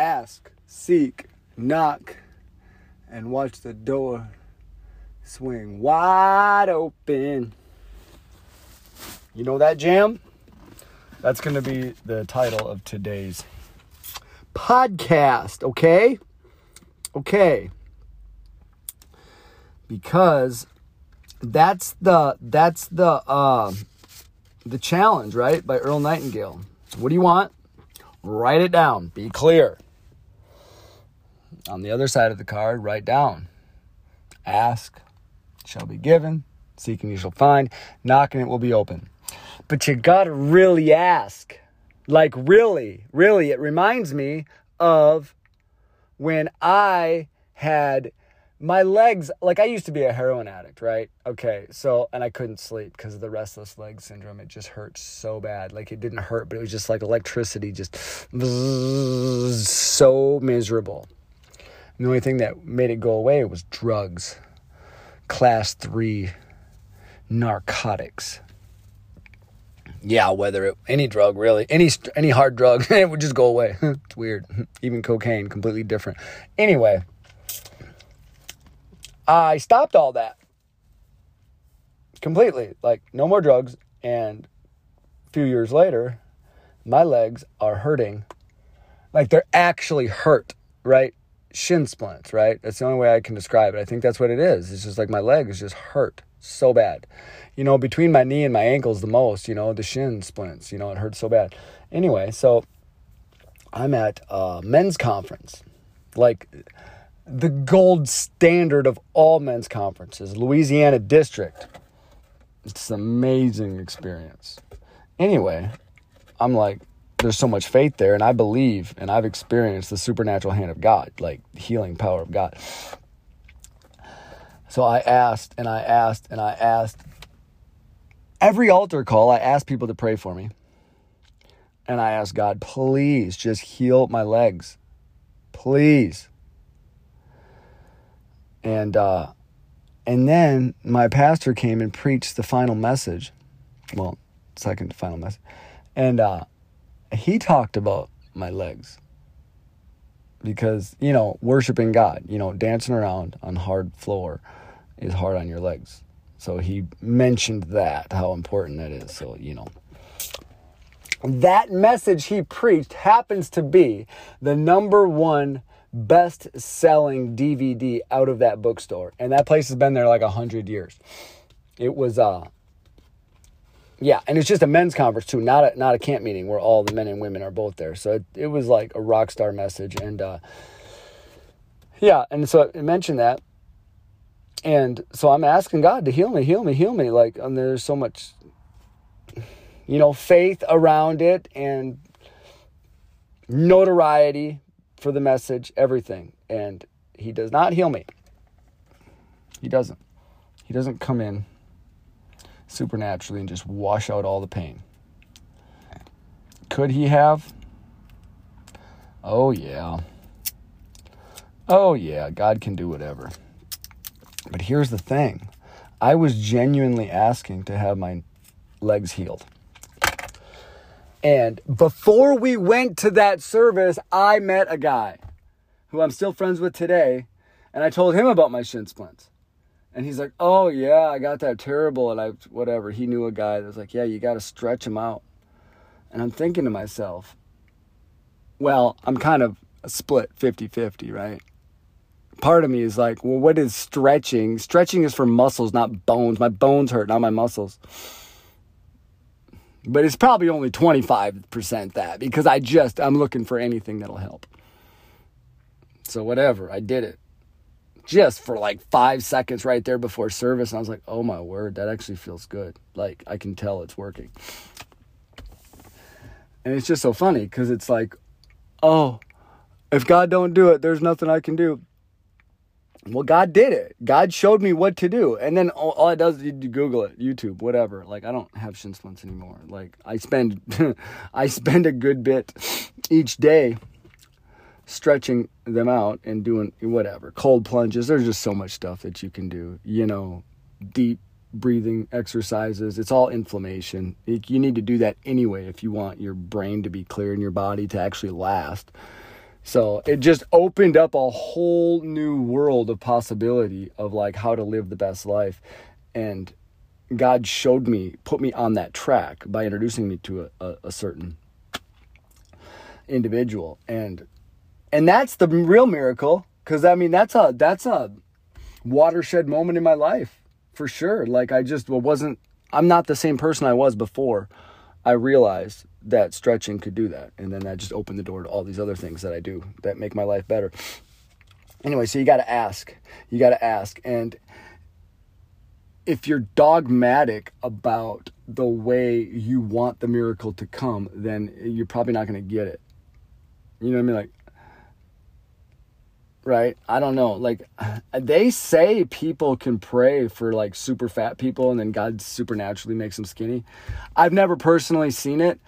ask, seek, knock, and watch the door swing wide open. You know that jam? That's going to be the title of today's podcast, okay? Okay. Because that's the that's the uh the challenge, right? By Earl Nightingale. What do you want? Write it down. Be clear. On the other side of the card, write down. Ask shall be given. Seeking you shall find. Knocking it will be open. But you gotta really ask. Like, really, really. It reminds me of when I had my legs like i used to be a heroin addict right okay so and i couldn't sleep because of the restless leg syndrome it just hurt so bad like it didn't hurt but it was just like electricity just so miserable and the only thing that made it go away was drugs class 3 narcotics yeah whether it any drug really any any hard drug it would just go away it's weird even cocaine completely different anyway I stopped all that completely. Like, no more drugs. And a few years later, my legs are hurting. Like, they're actually hurt, right? Shin splints, right? That's the only way I can describe it. I think that's what it is. It's just like my leg is just hurt so bad. You know, between my knee and my ankles, the most, you know, the shin splints, you know, it hurts so bad. Anyway, so I'm at a men's conference. Like, the gold standard of all men's conferences, Louisiana District. It's an amazing experience. Anyway, I'm like, there's so much faith there, and I believe and I've experienced the supernatural hand of God, like healing power of God. So I asked and I asked and I asked. Every altar call, I asked people to pray for me. And I asked God, please just heal my legs. Please and uh, and then my pastor came and preached the final message, well, second to final message, and uh, he talked about my legs because you know worshiping God, you know dancing around on hard floor is hard on your legs. So he mentioned that how important that is. So you know that message he preached happens to be the number one best selling DVD out of that bookstore. And that place has been there like a hundred years. It was uh yeah, and it's just a men's conference too, not a not a camp meeting where all the men and women are both there. So it, it was like a rock star message and uh yeah, and so it mentioned that. And so I'm asking God to heal me, heal me, heal me. Like, and there's so much, you know, faith around it and notoriety for the message, everything. And he does not heal me. He doesn't. He doesn't come in supernaturally and just wash out all the pain. Could he have? Oh, yeah. Oh, yeah, God can do whatever. But here's the thing I was genuinely asking to have my legs healed. And before we went to that service, I met a guy who I'm still friends with today. And I told him about my shin splints. And he's like, oh, yeah, I got that terrible. And I, whatever, he knew a guy that was like, yeah, you got to stretch him out. And I'm thinking to myself, well, I'm kind of a split 50 50, right? Part of me is like, well, what is stretching? Stretching is for muscles, not bones. My bones hurt, not my muscles. But it's probably only 25% that because I just, I'm looking for anything that'll help. So, whatever, I did it just for like five seconds right there before service. And I was like, oh my word, that actually feels good. Like, I can tell it's working. And it's just so funny because it's like, oh, if God don't do it, there's nothing I can do. Well, God did it. God showed me what to do. And then all, all it does is you Google it, YouTube, whatever. Like I don't have shin splints anymore. Like I spend I spend a good bit each day stretching them out and doing whatever. Cold plunges. There's just so much stuff that you can do. You know, deep breathing exercises. It's all inflammation. You need to do that anyway if you want your brain to be clear and your body to actually last. So it just opened up a whole new world of possibility of like how to live the best life. And God showed me, put me on that track by introducing me to a, a, a certain individual. And and that's the real miracle. Cause I mean that's a that's a watershed moment in my life for sure. Like I just wasn't I'm not the same person I was before I realized that stretching could do that. And then that just opened the door to all these other things that I do that make my life better. Anyway, so you got to ask. You got to ask. And if you're dogmatic about the way you want the miracle to come, then you're probably not going to get it. You know what I mean? Like, right? I don't know. Like, they say people can pray for like super fat people and then God supernaturally makes them skinny. I've never personally seen it.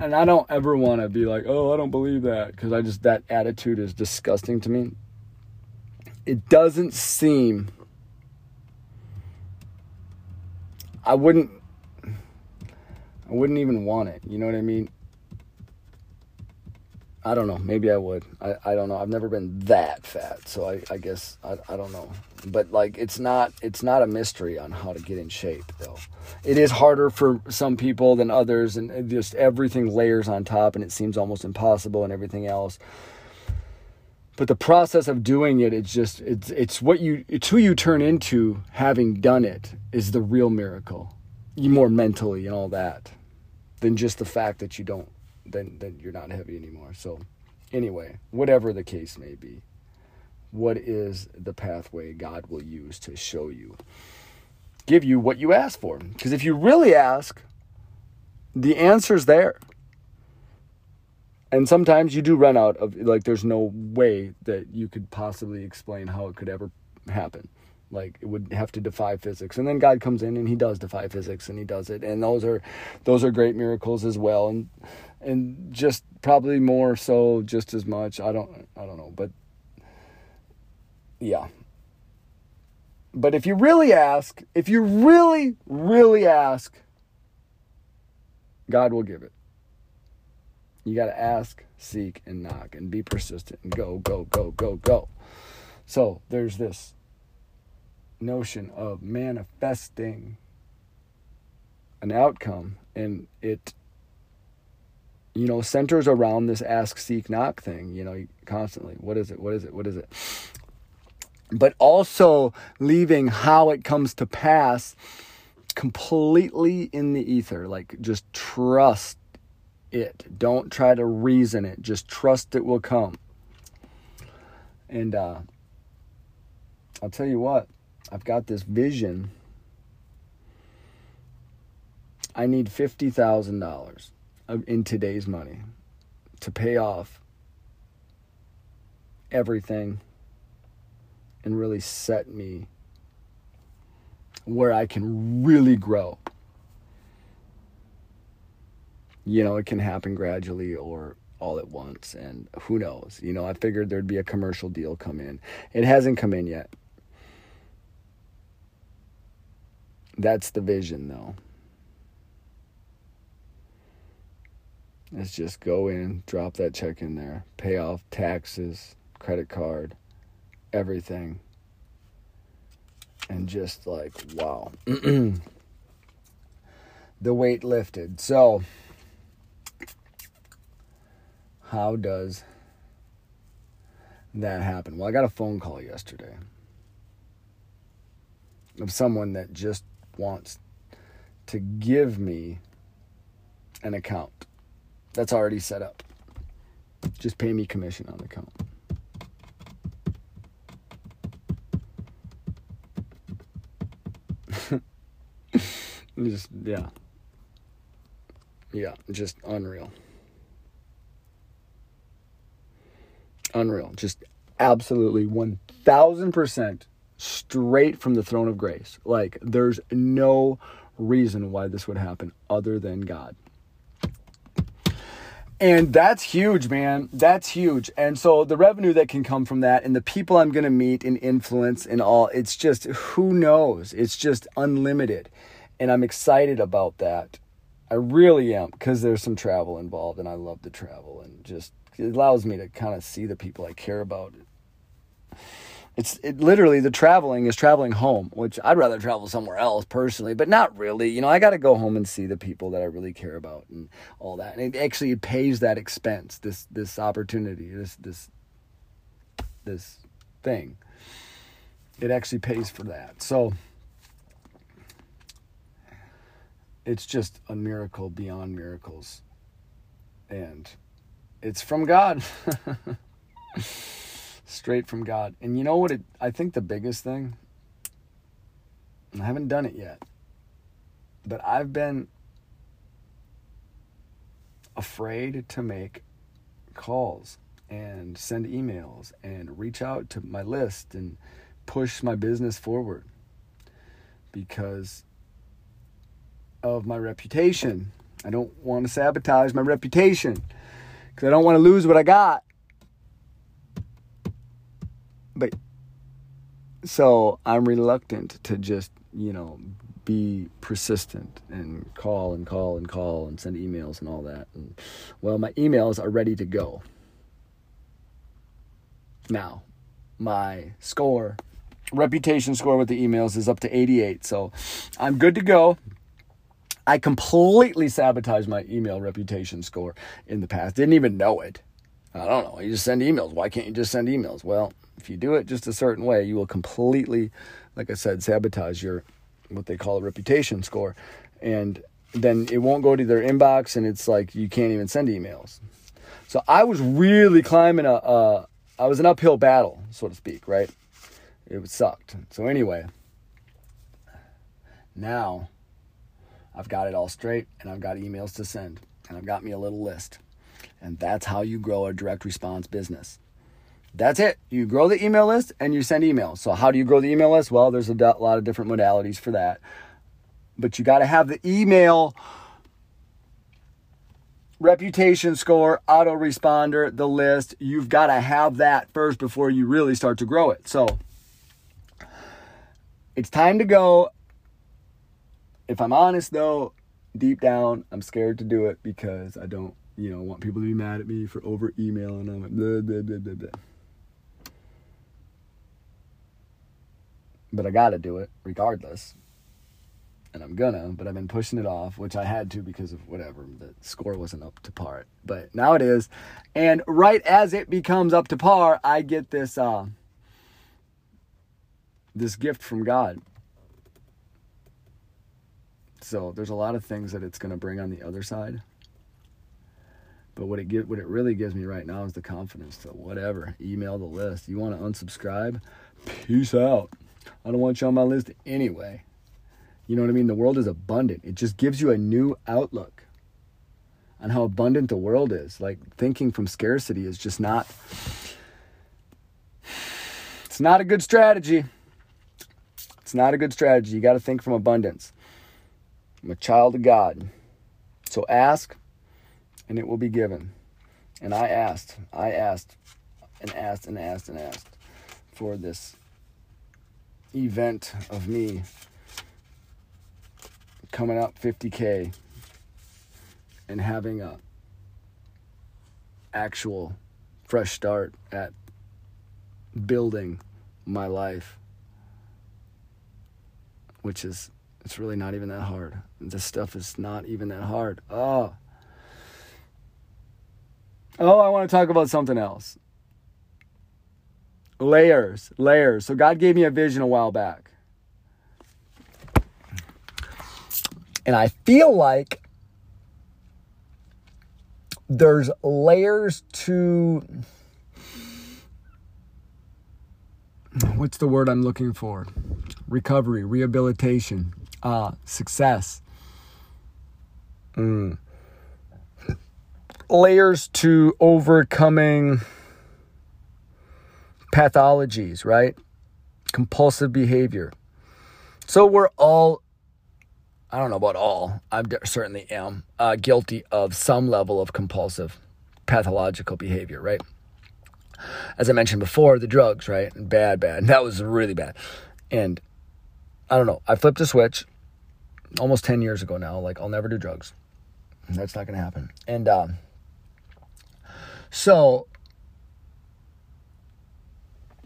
And I don't ever want to be like, oh, I don't believe that because I just, that attitude is disgusting to me. It doesn't seem, I wouldn't, I wouldn't even want it. You know what I mean? I don't know. Maybe I would. I, I don't know. I've never been that fat, so I, I guess I, I don't know. But like it's not it's not a mystery on how to get in shape though. It is harder for some people than others and just everything layers on top and it seems almost impossible and everything else. But the process of doing it, it's just it's it's what you it's who you turn into having done it is the real miracle. You more mentally and all that than just the fact that you don't then then you're not heavy anymore. So anyway, whatever the case may be, what is the pathway God will use to show you, give you what you ask for? Because if you really ask, the answer's there. And sometimes you do run out of like there's no way that you could possibly explain how it could ever happen like it would have to defy physics. And then god comes in and he does defy physics and he does it. And those are those are great miracles as well. And and just probably more so just as much. I don't i don't know but yeah. But if you really ask if you really really ask god will give it. You got to ask seek and knock and be persistent and go go go go go. So there's this notion of manifesting an outcome and it you know, centers around this ask, seek, knock thing, you know, constantly. What is it? What is it? What is it? But also leaving how it comes to pass completely in the ether. Like, just trust it. Don't try to reason it. Just trust it will come. And uh, I'll tell you what, I've got this vision. I need $50,000 in today's money to pay off everything and really set me where I can really grow. You know, it can happen gradually or all at once, and who knows? You know, I figured there'd be a commercial deal come in. It hasn't come in yet. That's the vision, though. is just go in, drop that check in there, pay off taxes, credit card, everything. And just like, wow. the weight lifted. So, how does that happen? Well, I got a phone call yesterday of someone that just wants to give me an account that's already set up. Just pay me commission on the account. just yeah. Yeah, just unreal. Unreal. Just absolutely 1000% straight from the throne of grace. Like there's no reason why this would happen other than God. And that's huge, man. That's huge. And so the revenue that can come from that and the people I'm going to meet and influence and all, it's just who knows? It's just unlimited. And I'm excited about that. I really am because there's some travel involved and I love to travel and just It allows me to kind of see the people I care about. It's it literally the traveling is traveling home, which I'd rather travel somewhere else personally, but not really. You know, I got to go home and see the people that I really care about and all that. And it actually pays that expense, this this opportunity, this this this thing. It actually pays for that. So it's just a miracle beyond miracles. And it's from God. Straight from God. And you know what it I think the biggest thing I haven't done it yet. But I've been afraid to make calls and send emails and reach out to my list and push my business forward because of my reputation. I don't want to sabotage my reputation because I don't want to lose what I got. But so I'm reluctant to just, you know, be persistent and call and call and call and send emails and all that. And, well, my emails are ready to go. Now, my score, reputation score with the emails is up to 88. So I'm good to go. I completely sabotaged my email reputation score in the past. Didn't even know it. I don't know. You just send emails. Why can't you just send emails? Well, if you do it just a certain way, you will completely, like I said, sabotage your what they call a reputation score. And then it won't go to their inbox and it's like you can't even send emails. So I was really climbing a, a I was an uphill battle, so to speak, right? It sucked. So anyway, now I've got it all straight and I've got emails to send and I've got me a little list. And that's how you grow a direct response business. That's it. You grow the email list and you send emails. So, how do you grow the email list? Well, there's a lot of different modalities for that. But you got to have the email reputation score, autoresponder, the list. You've got to have that first before you really start to grow it. So, it's time to go. If I'm honest though, deep down, I'm scared to do it because I don't, you know, want people to be mad at me for over emailing them. Blah, blah, blah, blah, blah. But I got to do it regardless. And I'm gonna, but I've been pushing it off, which I had to because of whatever. The score wasn't up to par. But now it is. And right as it becomes up to par, I get this uh this gift from God. So there's a lot of things that it's to bring on the other side. But what it get, what it really gives me right now is the confidence to whatever email the list. You want to unsubscribe? Peace out. I don't want you on my list anyway. You know what I mean? The world is abundant. It just gives you a new outlook on how abundant the world is. Like thinking from scarcity is just not it's not a good strategy. It's not a good strategy. You got to think from abundance. I'm a child of God. So ask and it will be given. And I asked, I asked and asked and asked and asked for this event of me coming up 50k and having a actual fresh start at building my life which is it's really not even that hard. This stuff is not even that hard. Oh. Oh i want to talk about something else layers, layers. So God gave me a vision a while back. And I feel like there's layers to what's the word I'm looking for? Recovery, rehabilitation, uh, success. Mm. Layers to overcoming pathologies, right? Compulsive behavior. So we're all, I don't know about all, I certainly am uh, guilty of some level of compulsive pathological behavior, right? As I mentioned before, the drugs, right? Bad, bad. That was really bad. And I don't know, I flipped a switch almost 10 years ago now. Like, I'll never do drugs. That's not going to happen. And, um, So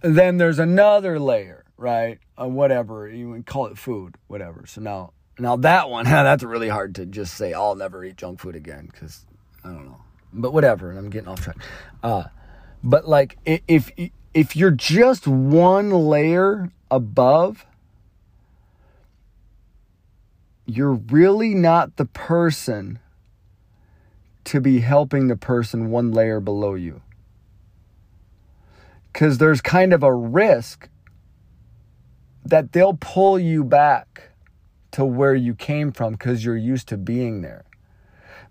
then there's another layer, right? Of whatever you call it food, whatever. So now, now that one, that's really hard to just say. I'll never eat junk food again because I don't know, but whatever. I'm getting off track. Uh, but like if if you're just one layer above, you're really not the person to be helping the person one layer below you because there's kind of a risk that they'll pull you back to where you came from because you're used to being there.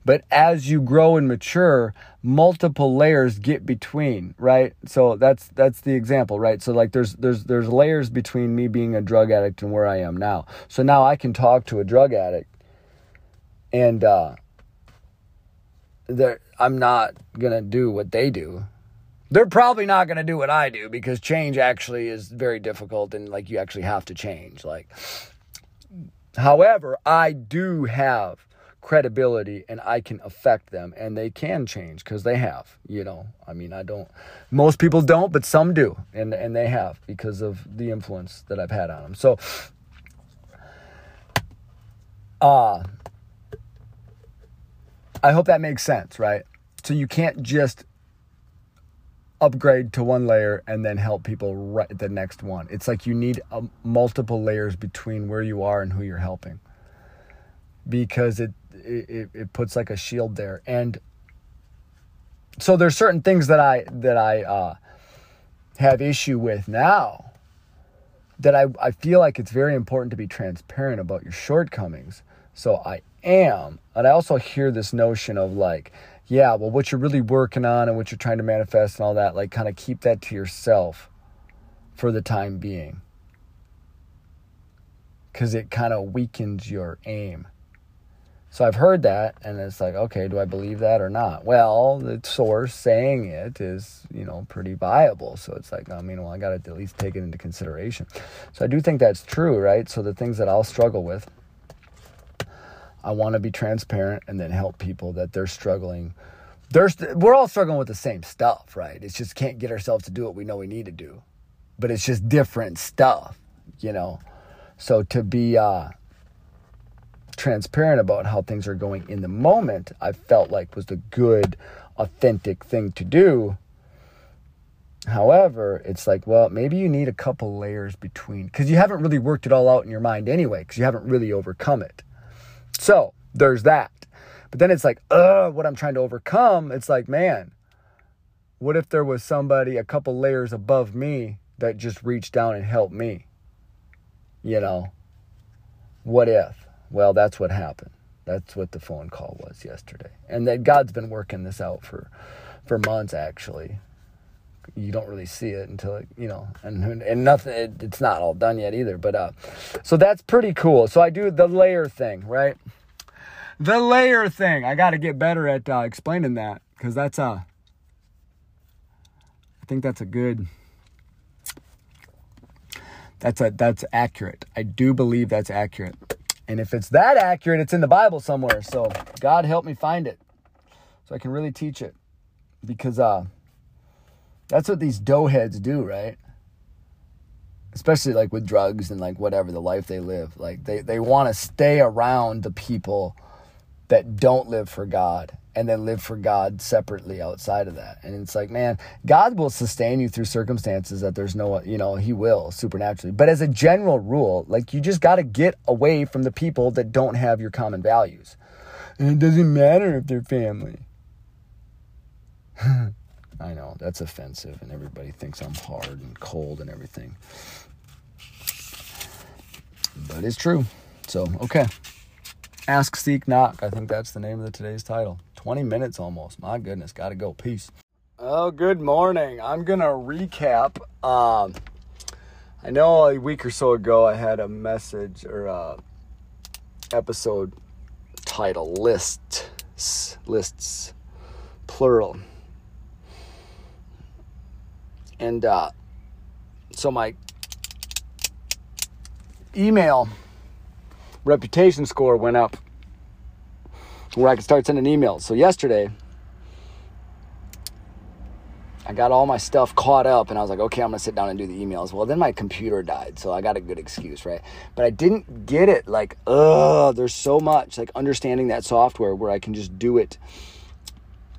But as you grow and mature, multiple layers get between, right? So that's that's the example, right? So like there's there's there's layers between me being a drug addict and where I am now. So now I can talk to a drug addict and uh I'm not going to do what they do they're probably not going to do what I do because change actually is very difficult and like you actually have to change. Like, however, I do have credibility and I can affect them and they can change because they have, you know. I mean, I don't, most people don't, but some do and, and they have because of the influence that I've had on them. So, uh, I hope that makes sense, right? So you can't just upgrade to one layer and then help people right the next one. It's like you need a, um, multiple layers between where you are and who you're helping because it, it it puts like a shield there and so there's certain things that I that I uh, have issue with now that I, I feel like it's very important to be transparent about your shortcomings. So I am, and I also hear this notion of like, yeah, well, what you're really working on and what you're trying to manifest and all that, like, kind of keep that to yourself for the time being. Because it kind of weakens your aim. So I've heard that, and it's like, okay, do I believe that or not? Well, the source saying it is, you know, pretty viable. So it's like, I mean, well, I got to at least take it into consideration. So I do think that's true, right? So the things that I'll struggle with I want to be transparent and then help people that they're struggling. There's we're all struggling with the same stuff, right? It's just can't get ourselves to do what we know we need to do. But it's just different stuff, you know. So to be uh transparent about how things are going in the moment, I felt like was the good authentic thing to do. However, it's like, well, maybe you need a couple layers between because you haven't really worked it all out in your mind anyway, because you haven't really overcome it. So there's that. But then it's like, uh, what I'm trying to overcome, it's like, man, what if there was somebody a couple layers above me that just reached down and helped me? You know, what if? Well, that's what happened. That's what the phone call was yesterday. And that God's been working this out for for months actually. You don't really see it until it, you know, and and nothing it, it's not all done yet either, but uh so that's pretty cool. So I do the layer thing, right? the layer thing. I got to get better at uh, explaining that because that's a. Uh, I think that's a good. That's a that's accurate. I do believe that's accurate. And if it's that accurate, it's in the Bible somewhere. So God help me find it, so I can really teach it, because uh, that's what these doughheads do, right? Especially like with drugs and like whatever the life they live. Like they they want to stay around the people that don't live for God and then live for God separately outside of that. And it's like, man, God will sustain you through circumstances that there's no, you know, He will supernaturally. But as a general rule, like you just got to get away from the people that don't have your common values. And it doesn't matter if they're family. I know, that's offensive, and everybody thinks I'm hard and cold and everything. But it's true. So, okay. Ask, Seek, Knock. I think that's the name of the today's title. 20 minutes almost. My goodness, gotta go. Peace. Oh, good morning. I'm gonna recap. Um, I know a week or so ago I had a message or a episode title lists, lists, plural. And uh, so my email reputation score went up where I could start sending emails. So yesterday, I got all my stuff caught up and I was like, okay, I'm gonna sit down and do the emails. Well, then my computer died, so I got a good excuse, right? But I didn't get it. Like, ugh, there's so much like understanding that software where I can just do it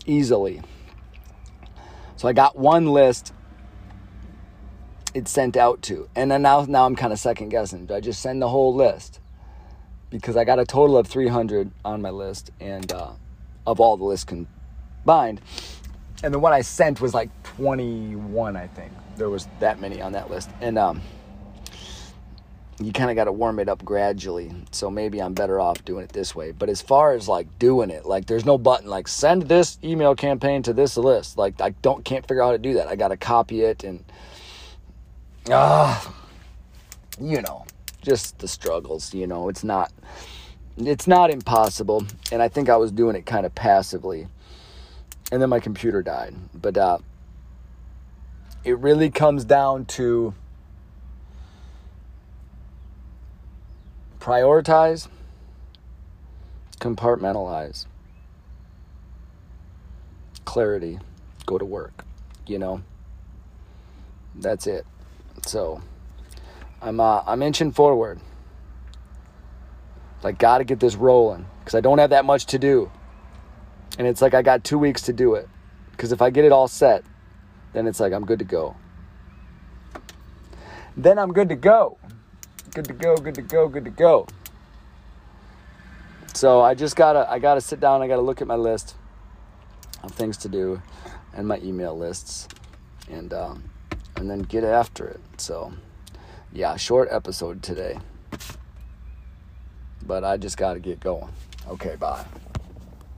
easily. So I got one list it's sent out to. And then now now I'm kind of second guessing. Do I just send the whole list? Because I got a total of 300 on my list and uh, of all the lists combined. And the one I sent was like 21, I think. There was that many on that list. And um, you kind of got to warm it up gradually. So maybe I'm better off doing it this way. But as far as like doing it, like there's no button like send this email campaign to this list. Like I don't can't figure out how to do that. I got to copy it and ah, you know, just the struggles. You know, it's not it's not impossible. And I think I was doing it kind of passively. And then my computer died. But uh, it really comes down to prioritize, compartmentalize, clarity, go to work, you know. That's it. So I'm uh, I'm inching forward. Like got to get this rolling cuz I don't have that much to do. And it's like I got 2 weeks to do it. Cuz if I get it all set, then it's like I'm good to go. Then I'm good to go good to go, good to go, good to go. So I just gotta I gotta sit down, I gotta look at my list of things to do and my email lists and um, and then get after it. So yeah, short episode today. But I just gotta get going. Okay, bye.